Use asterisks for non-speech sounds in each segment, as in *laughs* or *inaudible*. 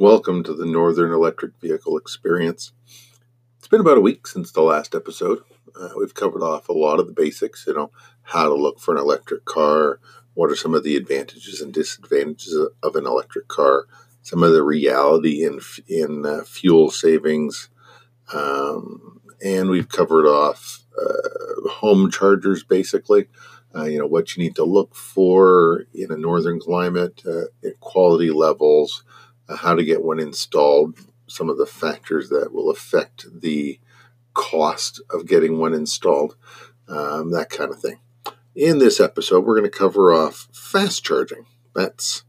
Welcome to the Northern Electric Vehicle Experience. It's been about a week since the last episode. Uh, we've covered off a lot of the basics, you know, how to look for an electric car, what are some of the advantages and disadvantages of an electric car, some of the reality in in uh, fuel savings, um, and we've covered off uh, home chargers basically. Uh, you know what you need to look for in a northern climate, uh, quality levels, how to get one installed, some of the factors that will affect the cost of getting one installed, um, that kind of thing. In this episode, we're going to cover off fast charging. That's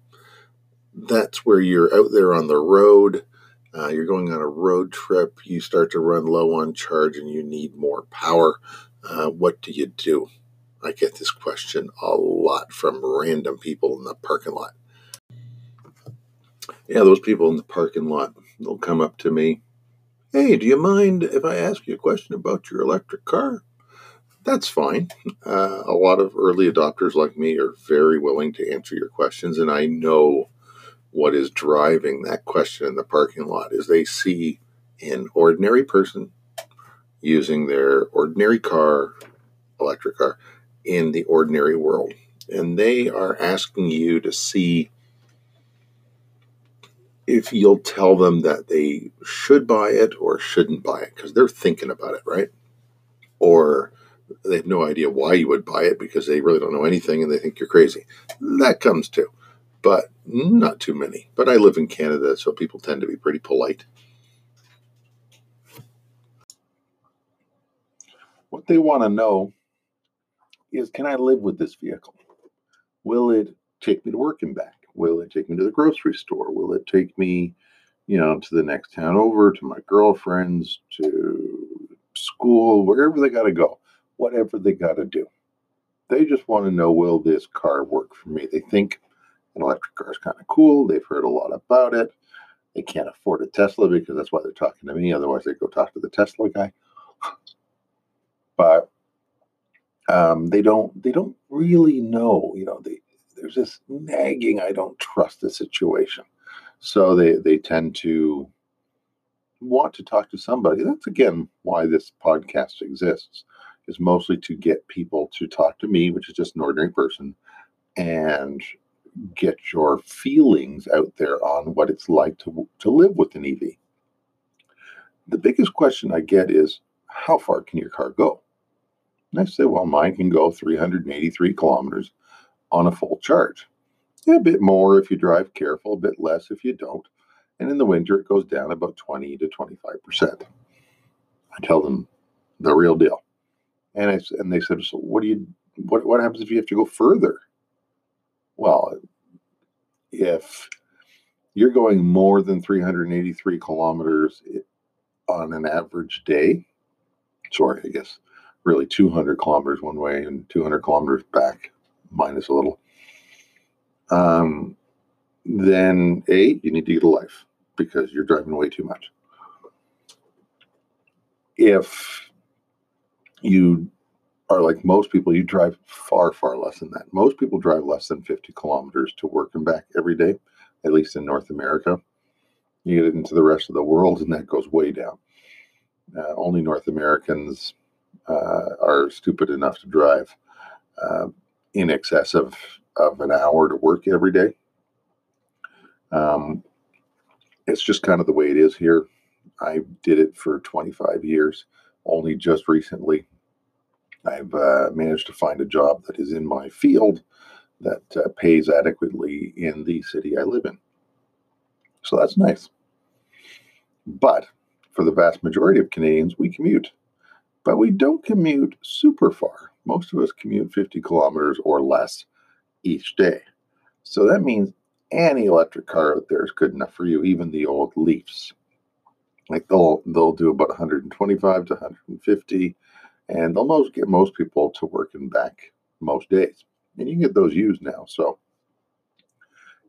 that's where you're out there on the road. Uh, you're going on a road trip. You start to run low on charge, and you need more power. Uh, what do you do? I get this question a lot from random people in the parking lot. Yeah, those people in the parking lot, they'll come up to me. Hey, do you mind if I ask you a question about your electric car? That's fine. Uh, a lot of early adopters like me are very willing to answer your questions, and I know what is driving that question in the parking lot is they see an ordinary person using their ordinary car, electric car, in the ordinary world. And they are asking you to see if you'll tell them that they should buy it or shouldn't buy it because they're thinking about it, right? Or they have no idea why you would buy it because they really don't know anything and they think you're crazy. That comes too, but not too many. But I live in Canada, so people tend to be pretty polite. What they want to know is can I live with this vehicle? Will it take me to work and back? Will it take me to the grocery store? Will it take me, you know, to the next town over, to my girlfriend's, to school, wherever they got to go, whatever they got to do? They just want to know will this car work for me? They think an electric car is kind of cool. They've heard a lot about it. They can't afford a Tesla because that's why they're talking to me. Otherwise, they go talk to the Tesla guy. *sighs* but um, they don't they don't really know. You know, they, there's this nagging. I don't trust the situation, so they they tend to want to talk to somebody. That's again why this podcast exists. Is mostly to get people to talk to me, which is just an ordinary person, and get your feelings out there on what it's like to to live with an EV. The biggest question I get is how far can your car go? And I say, well, mine can go 383 kilometers on a full charge. A bit more if you drive careful, a bit less if you don't. And in the winter, it goes down about 20 to 25%. I tell them the real deal. And I and they said, so what do you what what happens if you have to go further? Well, if you're going more than 383 kilometers on an average day, sorry, I guess really 200 kilometers one way and 200 kilometers back, minus a little, um, then A, you need to get a life because you're driving way too much. If you are like most people, you drive far, far less than that. Most people drive less than 50 kilometers to work and back every day, at least in North America. You get into the rest of the world, and that goes way down. Uh, only North Americans uh, are stupid enough to drive uh, in excess of, of an hour to work every day. Um, it's just kind of the way it is here. I did it for 25 years. Only just recently, I've uh, managed to find a job that is in my field that uh, pays adequately in the city I live in. So that's nice. But for the vast majority of Canadians, we commute but we don't commute super far. Most of us commute 50 kilometers or less each day. So that means any electric car out there is good enough for you, even the old Leafs. Like they'll they'll do about 125 to 150, and they'll most get most people to work and back most days. And you can get those used now. So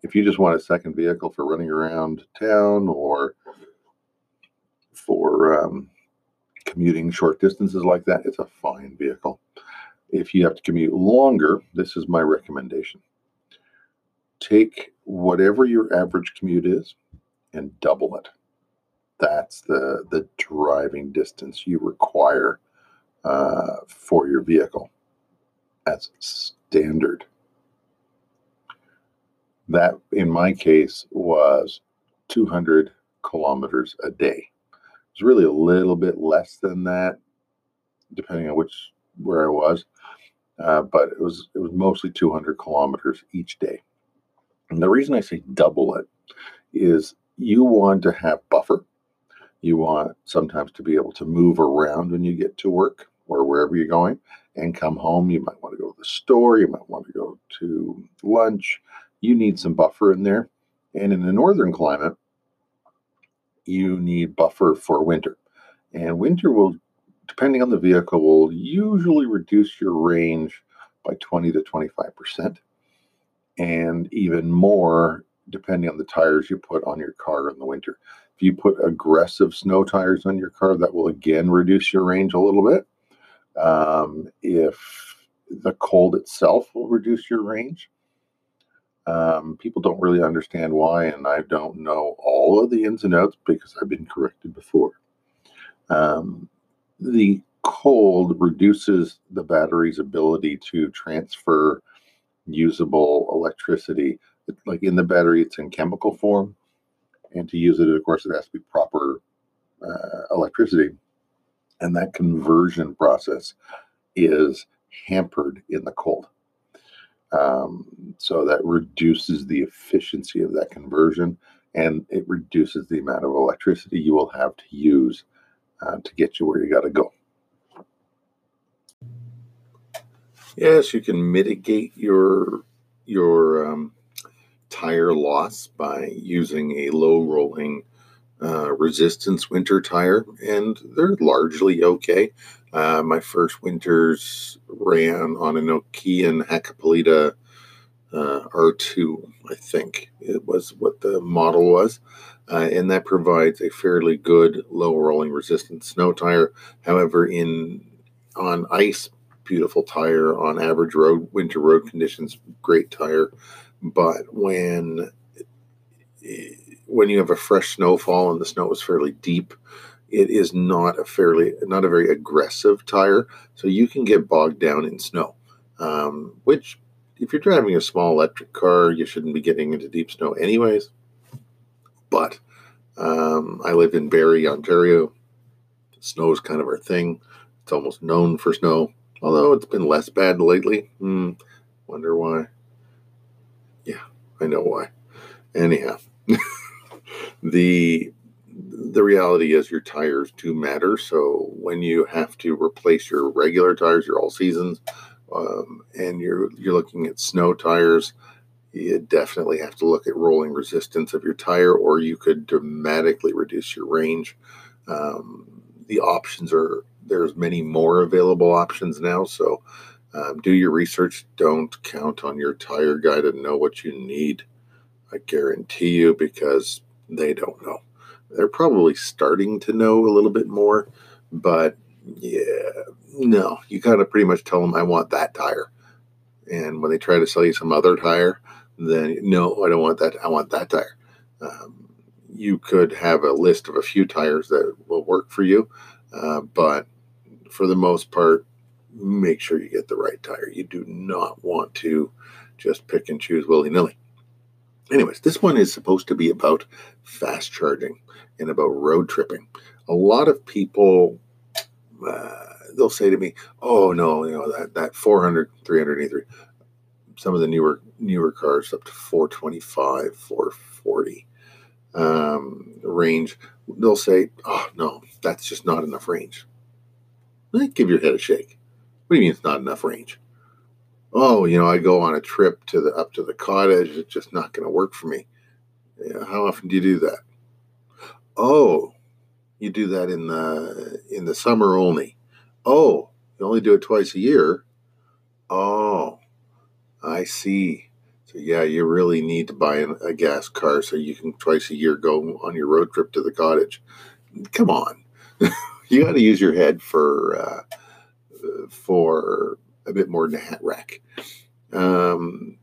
if you just want a second vehicle for running around town or for um, commuting short distances like that, it's a fine vehicle. If you have to commute longer, this is my recommendation. Take whatever your average commute is and double it. That's the the driving distance you require uh, for your vehicle as standard. That, in my case, was 200 kilometers a day. It's really a little bit less than that, depending on which where I was, uh, but it was it was mostly 200 kilometers each day. And the reason I say double it is you want to have buffer. You want sometimes to be able to move around when you get to work or wherever you're going and come home. You might want to go to the store. You might want to go to lunch. You need some buffer in there. And in the northern climate, you need buffer for winter. And winter will, depending on the vehicle, will usually reduce your range by 20 to 25%, and even more depending on the tires you put on your car in the winter. If you put aggressive snow tires on your car, that will again reduce your range a little bit. Um, if the cold itself will reduce your range, um, people don't really understand why, and I don't know all of the ins and outs because I've been corrected before. Um, the cold reduces the battery's ability to transfer usable electricity. Like in the battery, it's in chemical form, and to use it, of course, it has to be proper uh, electricity. And that conversion process is hampered in the cold. Um, so that reduces the efficiency of that conversion and it reduces the amount of electricity you will have to use uh, to get you where you got to go. Yes, you can mitigate your your um, tire loss by using a low rolling uh, resistance winter tire, and they're largely okay. Uh, my first winters ran on a Nokian Hakkapeliitta uh, R2, I think it was what the model was. Uh, and that provides a fairly good low rolling resistance snow tire. However, in on ice, beautiful tire. On average road winter road conditions, great tire. But when when you have a fresh snowfall and the snow is fairly deep, it is not a fairly not a very aggressive tire, so you can get bogged down in snow. Um, which, if you're driving a small electric car, you shouldn't be getting into deep snow anyways. But um, I live in Barrie, Ontario. Snow is kind of our thing. It's almost known for snow, although it's been less bad lately. Hmm, wonder why. Yeah, I know why. Anyhow, *laughs* the the reality is your tires do matter. So when you have to replace your regular tires, your all seasons, um, and you're you're looking at snow tires, you definitely have to look at rolling resistance of your tire, or you could dramatically reduce your range. Um, the options are there's many more available options now. So um, do your research. Don't count on your tire guy to know what you need. I guarantee you because they don't know they're probably starting to know a little bit more, but yeah, no, you got to pretty much tell them, I want that tire. And when they try to sell you some other tire, then no, I don't want that. I want that tire. Um, you could have a list of a few tires that will work for you, uh, but for the most part, make sure you get the right tire. You do not want to just pick and choose willy nilly. Anyways, this one is supposed to be about fast charging and about road tripping. A lot of people, uh, they'll say to me, "Oh no, you know that that 400, 383, some of the newer newer cars up to 425, 440 um, range." They'll say, "Oh no, that's just not enough range." Give your head a shake. What do you mean it's not enough range? Oh, you know, I go on a trip to the up to the cottage. It's just not going to work for me. Yeah, how often do you do that? Oh, you do that in the in the summer only. Oh, you only do it twice a year. Oh, I see. So yeah, you really need to buy a gas car so you can twice a year go on your road trip to the cottage. Come on, *laughs* you got to use your head for uh, for a bit more than a hat rack. Um,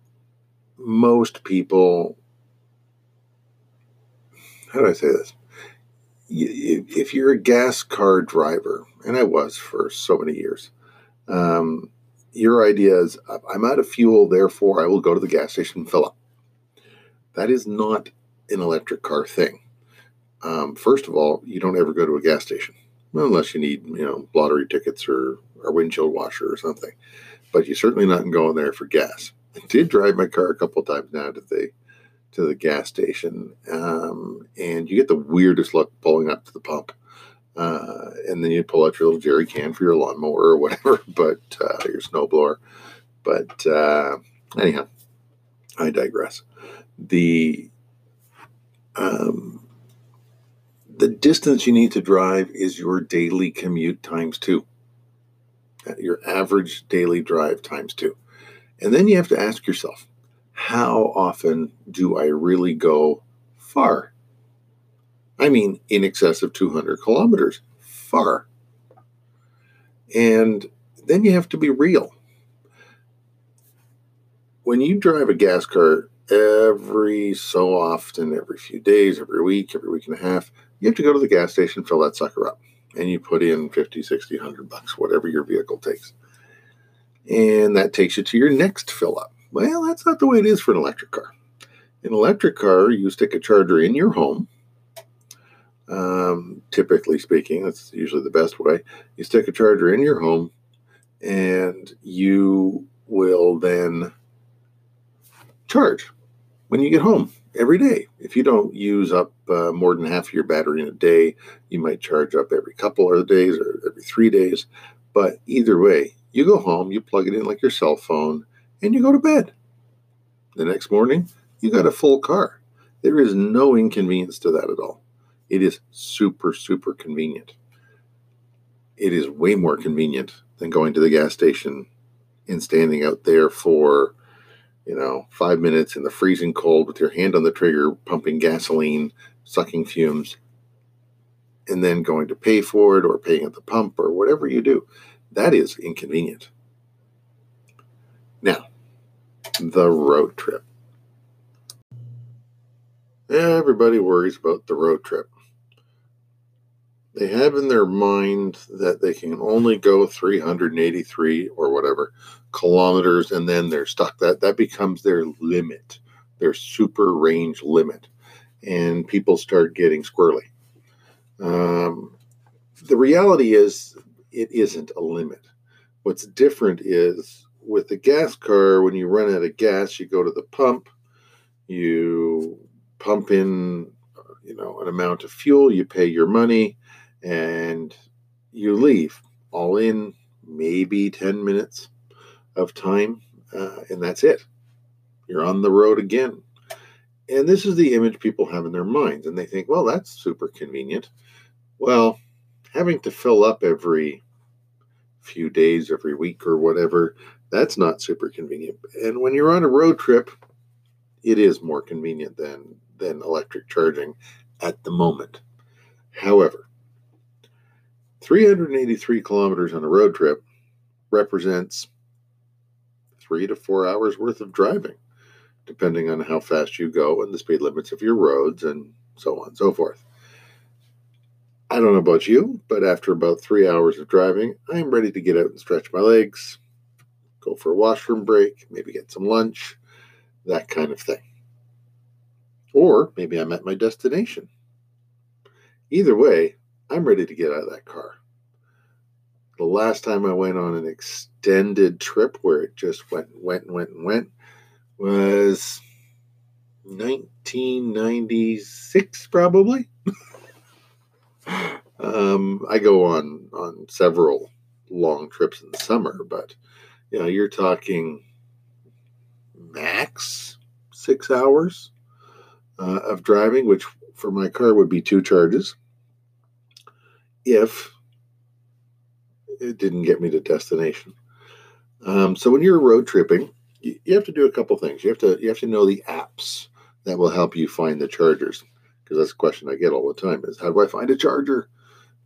most people how do I say this? If you're a gas car driver, and I was for so many years, um, your idea is I'm out of fuel, therefore I will go to the gas station and fill up. That is not an electric car thing. Um, first of all, you don't ever go to a gas station unless you need, you know, lottery tickets or a windshield washer or something. But you're certainly not going there for gas. I did drive my car a couple times now to the to the gas station, um, and you get the weirdest look pulling up to the pump. Uh, and then you pull out your little jerry can for your lawnmower or whatever, *laughs* but uh, your snowblower. But uh, anyhow, I digress. The um, the distance you need to drive is your daily commute times two. Your average daily drive times two. And then you have to ask yourself, how often do I really go far? I mean, in excess of 200 kilometers, far. And then you have to be real. When you drive a gas car every so often, every few days, every week, every week and a half, you have to go to the gas station, fill that sucker up, and you put in 50, 60, 100 bucks, whatever your vehicle takes. And that takes you to your next fill up. Well, that's not the way it is for an electric car. An electric car, you stick a charger in your home. Um, typically speaking, that's usually the best way. You stick a charger in your home, and you will then charge when you get home every day. If you don't use up uh, more than half of your battery in a day, you might charge up every couple of days or every three days. But either way, you go home, you plug it in like your cell phone, and you go to bed. The next morning, you got a full car. There is no inconvenience to that at all. It is super, super convenient. It is way more convenient than going to the gas station and standing out there for you know, five minutes in the freezing cold with your hand on the trigger, pumping gasoline, sucking fumes, and then going to pay for it or paying at the pump or whatever you do. That is inconvenient. Now, the road trip. Everybody worries about the road trip they have in their mind that they can only go 383 or whatever kilometers and then they're stuck. That that becomes their limit their super range limit and people start getting squirrely. Um, the reality is it isn't a limit. What's different is with the gas car when you run out of gas you go to the pump you pump in you know an amount of fuel you pay your money and you leave all in maybe 10 minutes of time, uh, and that's it. You're on the road again. And this is the image people have in their minds, and they think, well, that's super convenient. Well, having to fill up every few days, every week, or whatever, that's not super convenient. And when you're on a road trip, it is more convenient than than electric charging at the moment. However, 383 kilometers on a road trip represents three to four hours worth of driving, depending on how fast you go and the speed limits of your roads and so on and so forth. I don't know about you, but after about three hours of driving, I am ready to get out and stretch my legs, go for a washroom break, maybe get some lunch, that kind of thing. Or maybe I'm at my destination. Either way, I'm ready to get out of that car. The last time I went on an extended trip where it just went and went and went and went was 1996, probably. *laughs* um, I go on on several long trips in the summer, but you know, you're talking max six hours uh, of driving, which for my car would be two charges if it didn't get me to destination. Um, so when you're road tripping, you, you have to do a couple things. You have to you have to know the apps that will help you find the chargers because that's a question I get all the time: is how do I find a charger?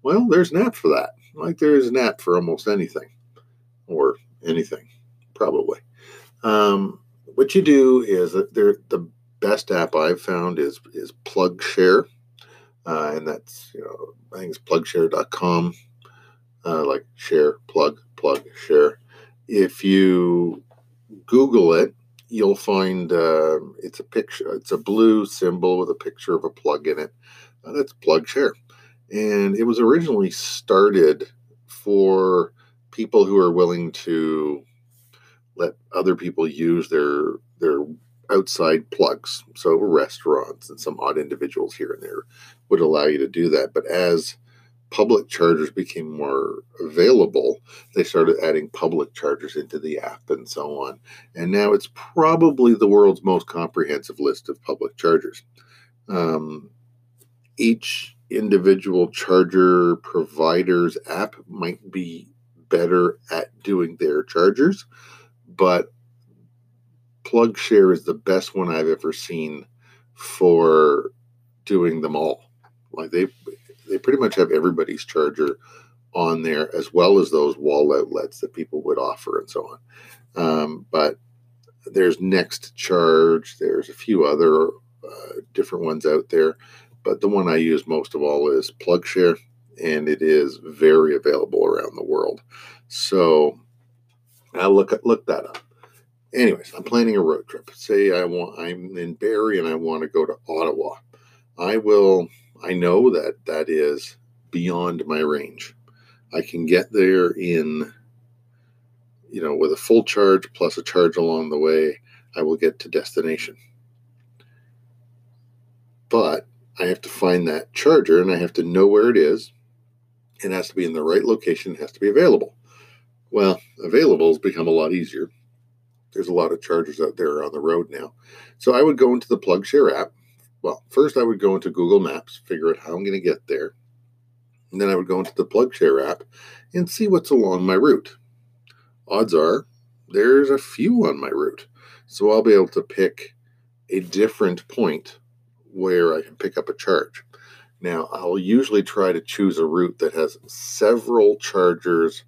Well, there's an app for that. Like there's an app for almost anything, or anything, probably. Um, what you do is that the best app I've found is is PlugShare. Uh, and that's you know I think it's plugshare.com, uh, like share plug plug share. If you Google it, you'll find uh, it's a picture. It's a blue symbol with a picture of a plug in it. Uh, that's PlugShare, and it was originally started for people who are willing to let other people use their their outside plugs. So restaurants and some odd individuals here and there would allow you to do that. But as public chargers became more available, they started adding public chargers into the app and so on. And now it's probably the world's most comprehensive list of public chargers. Um, each individual charger provider's app might be better at doing their chargers, but PlugShare is the best one I've ever seen for doing them all. Like they they pretty much have everybody's charger on there as well as those wall outlets that people would offer and so on. Um, but there's Next Charge. There's a few other uh, different ones out there, but the one I use most of all is PlugShare, and it is very available around the world. So I look look that up anyways, I'm planning a road trip. Say I want I'm in Barrie and I want to go to Ottawa. I will I know that that is beyond my range. I can get there in you know with a full charge plus a charge along the way, I will get to destination. But I have to find that charger and I have to know where it is. It has to be in the right location, it has to be available. Well, available has become a lot easier there's a lot of chargers out there on the road now. So I would go into the PlugShare app. Well, first I would go into Google Maps, figure out how I'm going to get there. And then I would go into the PlugShare app and see what's along my route. Odds are there's a few on my route. So I'll be able to pick a different point where I can pick up a charge. Now, I'll usually try to choose a route that has several chargers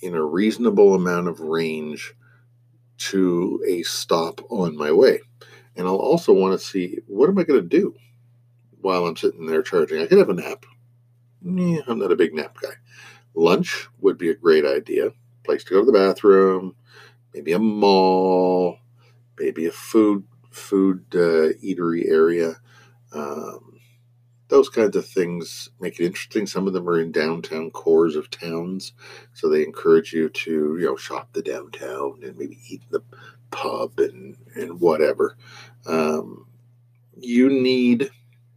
in a reasonable amount of range to a stop on my way. And I'll also want to see what am I going to do while I'm sitting there charging. I could have a nap. I'm not a big nap guy. Lunch would be a great idea. Place to go to the bathroom, maybe a mall, maybe a food food uh, eatery area. Um, those kinds of things make it interesting. Some of them are in downtown cores of towns, so they encourage you to you know shop the downtown and maybe eat in the pub and and whatever. Um, you need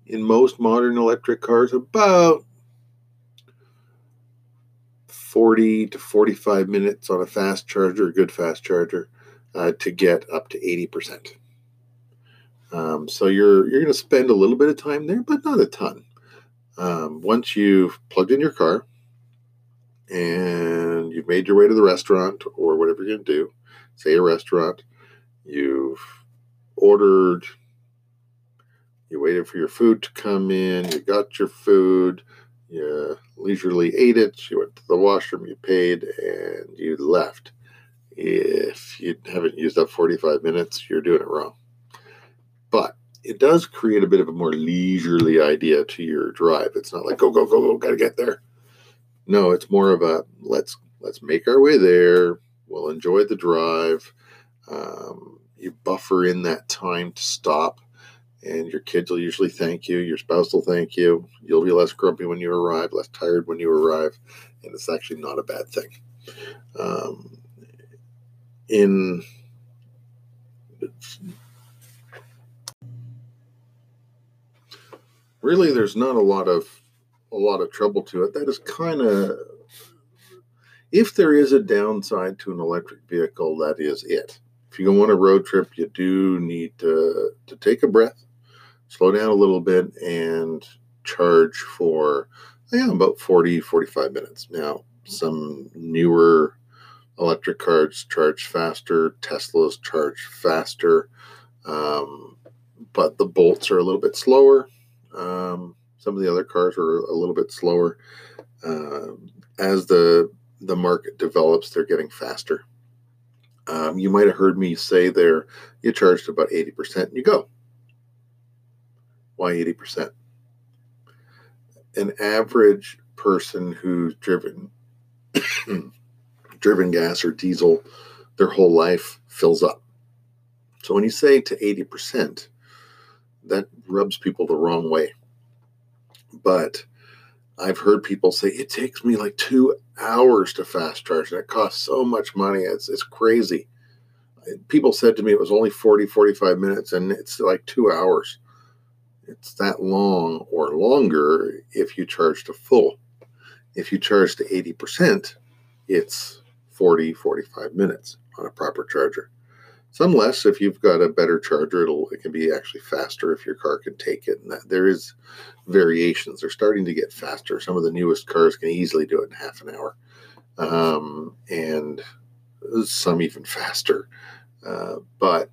in most modern electric cars about 40 to 45 minutes on a fast charger, a good fast charger, uh, to get up to 80%. Um, so you're you're going to spend a little bit of time there, but not a ton. Um, once you've plugged in your car and you've made your way to the restaurant or whatever you're going to do, say a restaurant, you've ordered, you waited for your food to come in, you got your food, you leisurely ate it, you went to the washroom, you paid, and you left. If you haven't used up 45 minutes, you're doing it wrong. But it does create a bit of a more leisurely idea to your drive. It's not like go go go go, gotta get there. No, it's more of a let's let's make our way there. We'll enjoy the drive. Um, you buffer in that time to stop, and your kids will usually thank you. Your spouse will thank you. You'll be less grumpy when you arrive, less tired when you arrive, and it's actually not a bad thing. Um, in really there's not a lot of a lot of trouble to it. That is kind of if there is a downside to an electric vehicle, that is it. If you go on a road trip, you do need to to take a breath, slow down a little bit, and charge for yeah, about 40, 45 minutes. Now, some newer electric cars charge faster, Teslas charge faster, um, but the bolts are a little bit slower. Um, some of the other cars are a little bit slower. Uh, as the the market develops, they're getting faster. Um, you might have heard me say there, you charge to about 80% and you go. Why 80%? an average person who's driven *coughs* driven gas or diesel their whole life fills up. So when you say to 80%, that rubs people the wrong way. But I've heard people say it takes me like two hours to fast charge and it costs so much money. It's, it's crazy. People said to me it was only 40, 45 minutes and it's like two hours. It's that long or longer if you charge to full. If you charge to 80%, it's 40, 45 minutes on a proper charger. Some less if you've got a better charger. It'll it can be actually faster if your car can take it. And that, there is variations. They're starting to get faster. Some of the newest cars can easily do it in half an hour, um, and some even faster. Uh, but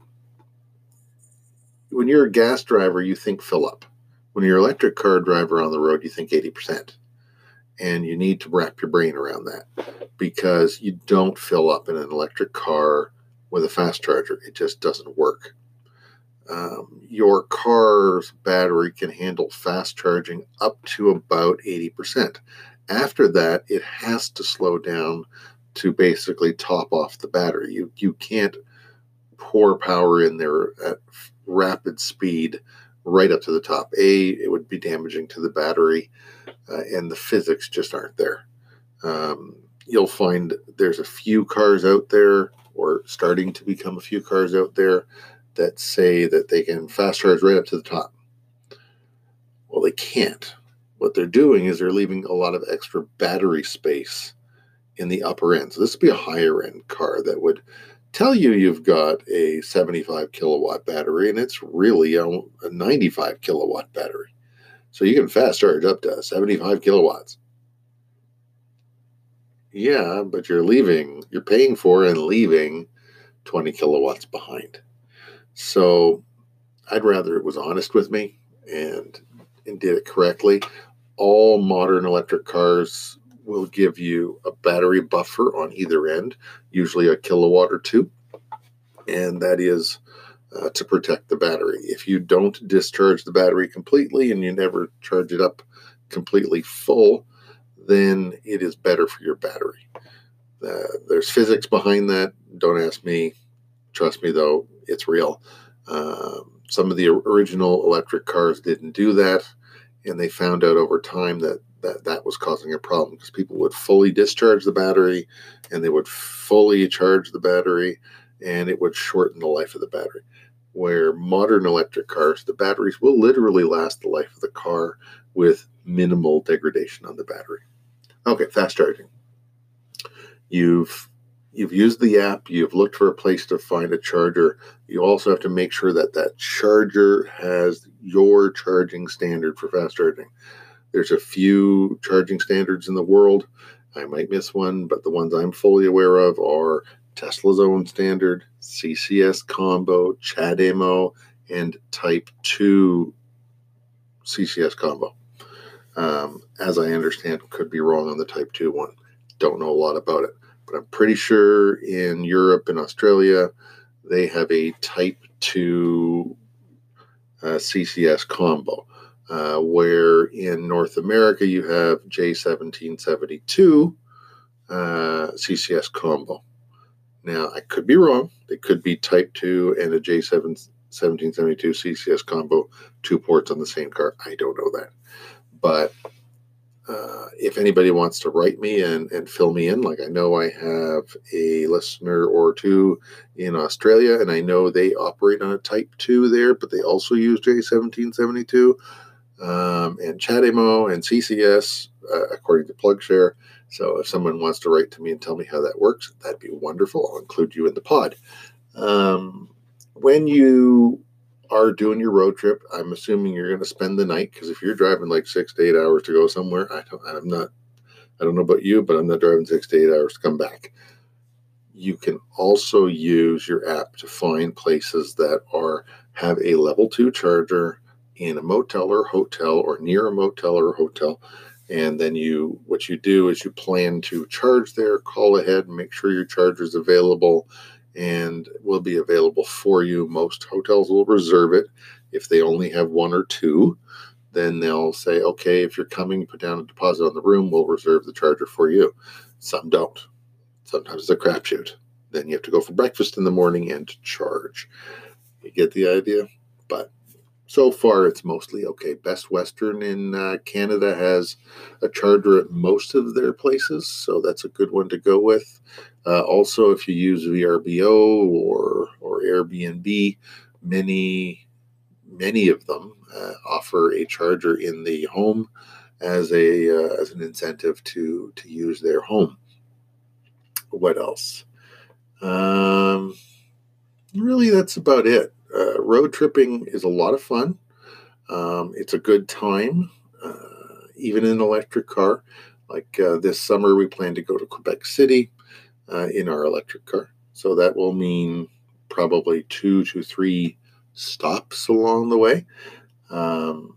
when you're a gas driver, you think fill up. When you're an electric car driver on the road, you think 80%. And you need to wrap your brain around that because you don't fill up in an electric car with a fast charger. It just doesn't work. Um, your car's battery can handle fast charging up to about 80%. After that, it has to slow down to basically top off the battery. You, you can't pour power in there at rapid speed right up to the top. A, it would be damaging to the battery, uh, and the physics just aren't there. Um, you'll find there's a few cars out there, or starting to become a few cars out there, that say that they can fast charge right up to the top. Well, they can't. What they're doing is they're leaving a lot of extra battery space in the upper end. So this would be a higher end car that would tell you you've got a 75 kilowatt battery and it's really a, a 95 kilowatt battery. So you can fast charge up to 75 kilowatts. Yeah, but you're leaving, you're paying for and leaving 20 kilowatts behind. So I'd rather it was honest with me and and did it correctly. All modern electric cars will give you a battery buffer on either end, usually a kilowatt or two, and that is uh, to protect the battery. If you don't discharge the battery completely and you never charge it up completely full, then it is better for your battery. Uh, there's physics behind that. Don't ask me. Trust me, though, it's real. Um, some of the original electric cars didn't do that, and they found out over time that that that was causing a problem because people would fully discharge the battery and they would fully charge the battery and it would shorten the life of the battery where modern electric cars the batteries will literally last the life of the car with minimal degradation on the battery okay fast charging you've you've used the app you've looked for a place to find a charger you also have to make sure that that charger has your charging standard for fast charging there's a few charging standards in the world. I might miss one, but the ones I'm fully aware of are Tesla's own standard, CCS combo, CHAdeMO, and Type 2 CCS combo. Um, as I understand, could be wrong on the Type 2 one. Don't know a lot about it, but I'm pretty sure in Europe and Australia, they have a Type 2 uh, CCS combo. Uh, where in North America you have J1772 uh, CCS combo. Now, I could be wrong. They could be Type 2 and a J7 1772 CCS combo, two ports on the same car. I don't know that. But uh, if anybody wants to write me and, and fill me in, like I know I have a listener or two in Australia, and I know they operate on a Type 2 there, but they also use J1772 um, and CHAdeMO and CCS, uh, according to PlugShare. So if someone wants to write to me and tell me how that works, that'd be wonderful. I'll include you in the pod. Um, when you are doing your road trip, I'm assuming you're going to spend the night because if you're driving like six to eight hours to go somewhere, I don't, I'm not. I don't know about you, but I'm not driving six to eight hours to come back. You can also use your app to find places that are have a level two charger in a motel or hotel or near a motel or hotel and then you what you do is you plan to charge there call ahead and make sure your charger is available and will be available for you most hotels will reserve it if they only have one or two then they'll say, okay, if you're coming, put down a deposit on the room, we'll reserve the charger for you. Some don't. Sometimes it's a crapshoot. Then you have to go for breakfast in the morning and charge. You get the idea? But so far, it's mostly okay. Best Western in uh, Canada has a charger at most of their places, so that's a good one to go with. Uh, also, if you use VRBO or or Airbnb, many many of them uh, offer a charger in the home as a uh, as an incentive to to use their home. What else? Um, really, that's about it. Uh, road tripping is a lot of fun. Um, it's a good time, uh, even in an electric car. Like uh, this summer, we plan to go to Quebec City uh, in our electric car. So that will mean probably two to three stops along the way. Um,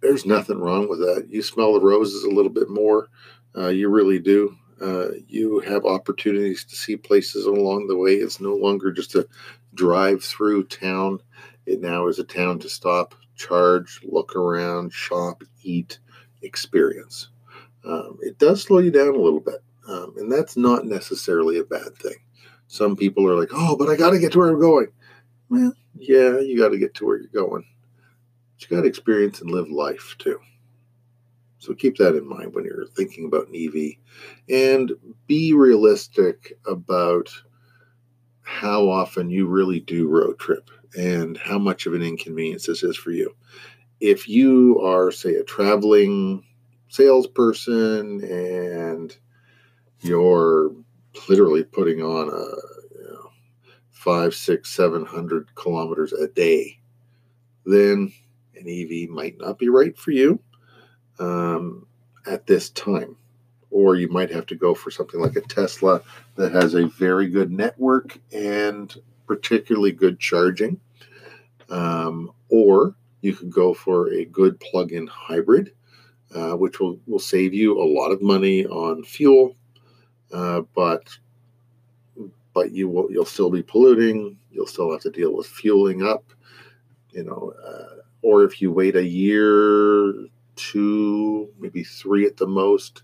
there's nothing wrong with that. You smell the roses a little bit more. Uh, you really do. Uh, you have opportunities to see places along the way. It's no longer just a drive through town. It now is a town to stop, charge, look around, shop, eat, experience. Um, it does slow you down a little bit, um, and that's not necessarily a bad thing. Some people are like, "Oh, but I got to get to where I'm going." Well, yeah, you got to get to where you're going. But you got to experience and live life too. So keep that in mind when you're thinking about an EV and be realistic about how often you really do road trip and how much of an inconvenience this is for you. If you are, say, a traveling salesperson and you're literally putting on a you know, five, six, seven hundred kilometers a day, then an EV might not be right for you um, at this time. Or you might have to go for something like a Tesla that has a very good network and particularly good charging. Um, or you could go for a good plug in hybrid, uh, which will, will save you a lot of money on fuel, uh, but but you will you'll still be polluting. You'll still have to deal with fueling up, you know. Uh, or if you wait a year two, maybe three at the most,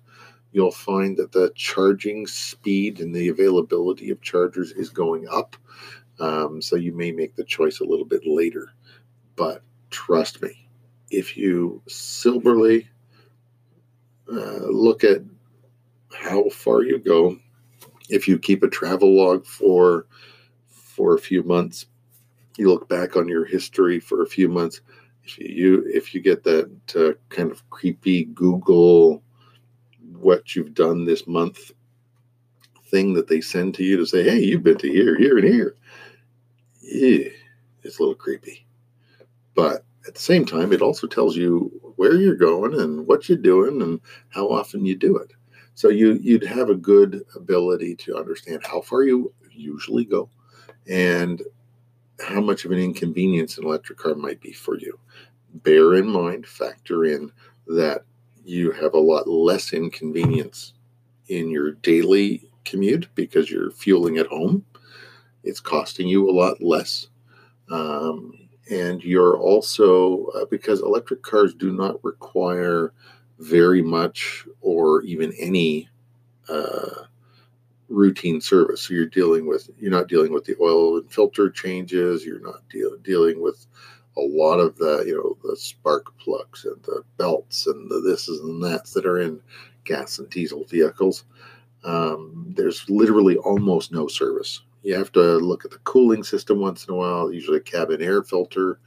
you'll find that the charging speed and the availability of chargers is going up. Um, so you may make the choice a little bit later. But trust me, if you soberly uh, look at how far you go, if you keep a travel log for for a few months, you look back on your history for a few months, if you if you get that uh, kind of creepy Google what you've done this month thing that they send to you to say, hey, you've been to here, here, and here. Yeah, it's a little creepy. But at the same time, it also tells you where you're going and what you're doing and how often you do it. So you you'd have a good ability to understand how far you usually go and how much of an inconvenience an electric car might be for you. Bear in mind, factor in that you have a lot less inconvenience in your daily commute because you're fueling at home. It's costing you a lot less. Um, and you're also, uh, because electric cars do not require very much or even any uh, routine service. So you're dealing with you're not dealing with the oil and filter changes. You're not deal, dealing with a lot of the you know the spark plugs and the belts and the this and that's that are in gas and diesel vehicles. Um, there's literally almost no service. You have to look at the cooling system once in a while. Usually, a cabin air filter.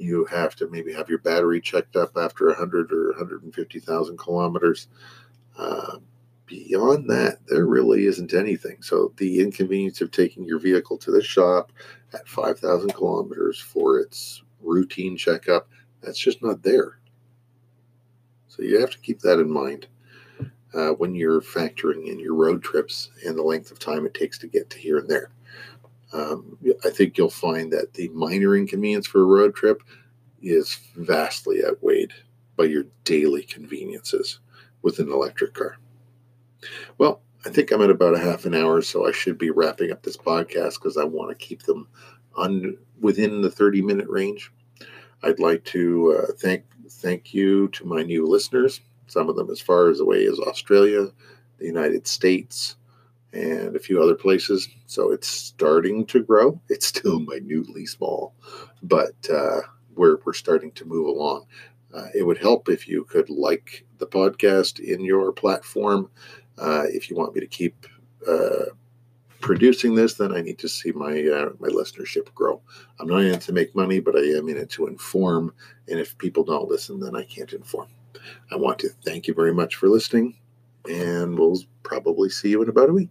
You have to maybe have your battery checked up after 100 or 150,000 kilometers. Uh, beyond that, there really isn't anything. So the inconvenience of taking your vehicle to the shop at 5,000 kilometers for its routine checkup, that's just not there. So you have to keep that in mind uh, when you're factoring in your road trips and the length of time it takes to get to here and there. Um, I think you'll find that the minor inconvenience for a road trip is vastly outweighed by your daily conveniences with an electric car. Well, I think I'm at about a half an hour, so I should be wrapping up this podcast because I want to keep them on within the 30 minute range. I'd like to uh, thank thank you to my new listeners. Some of them as far as away as Australia, the United States, and a few other places. So it's starting to grow. It's still *laughs* minutely small, but uh, we're we're starting to move along. Uh, it would help if you could like the podcast in your platform. Uh, if you want me to keep uh, producing this, then I need to see my uh, my listenership grow. I'm not in it to make money, but I am in it to inform. And if people don't listen, then I can't inform. I want to thank you very much for listening, and we'll probably see you in about a week.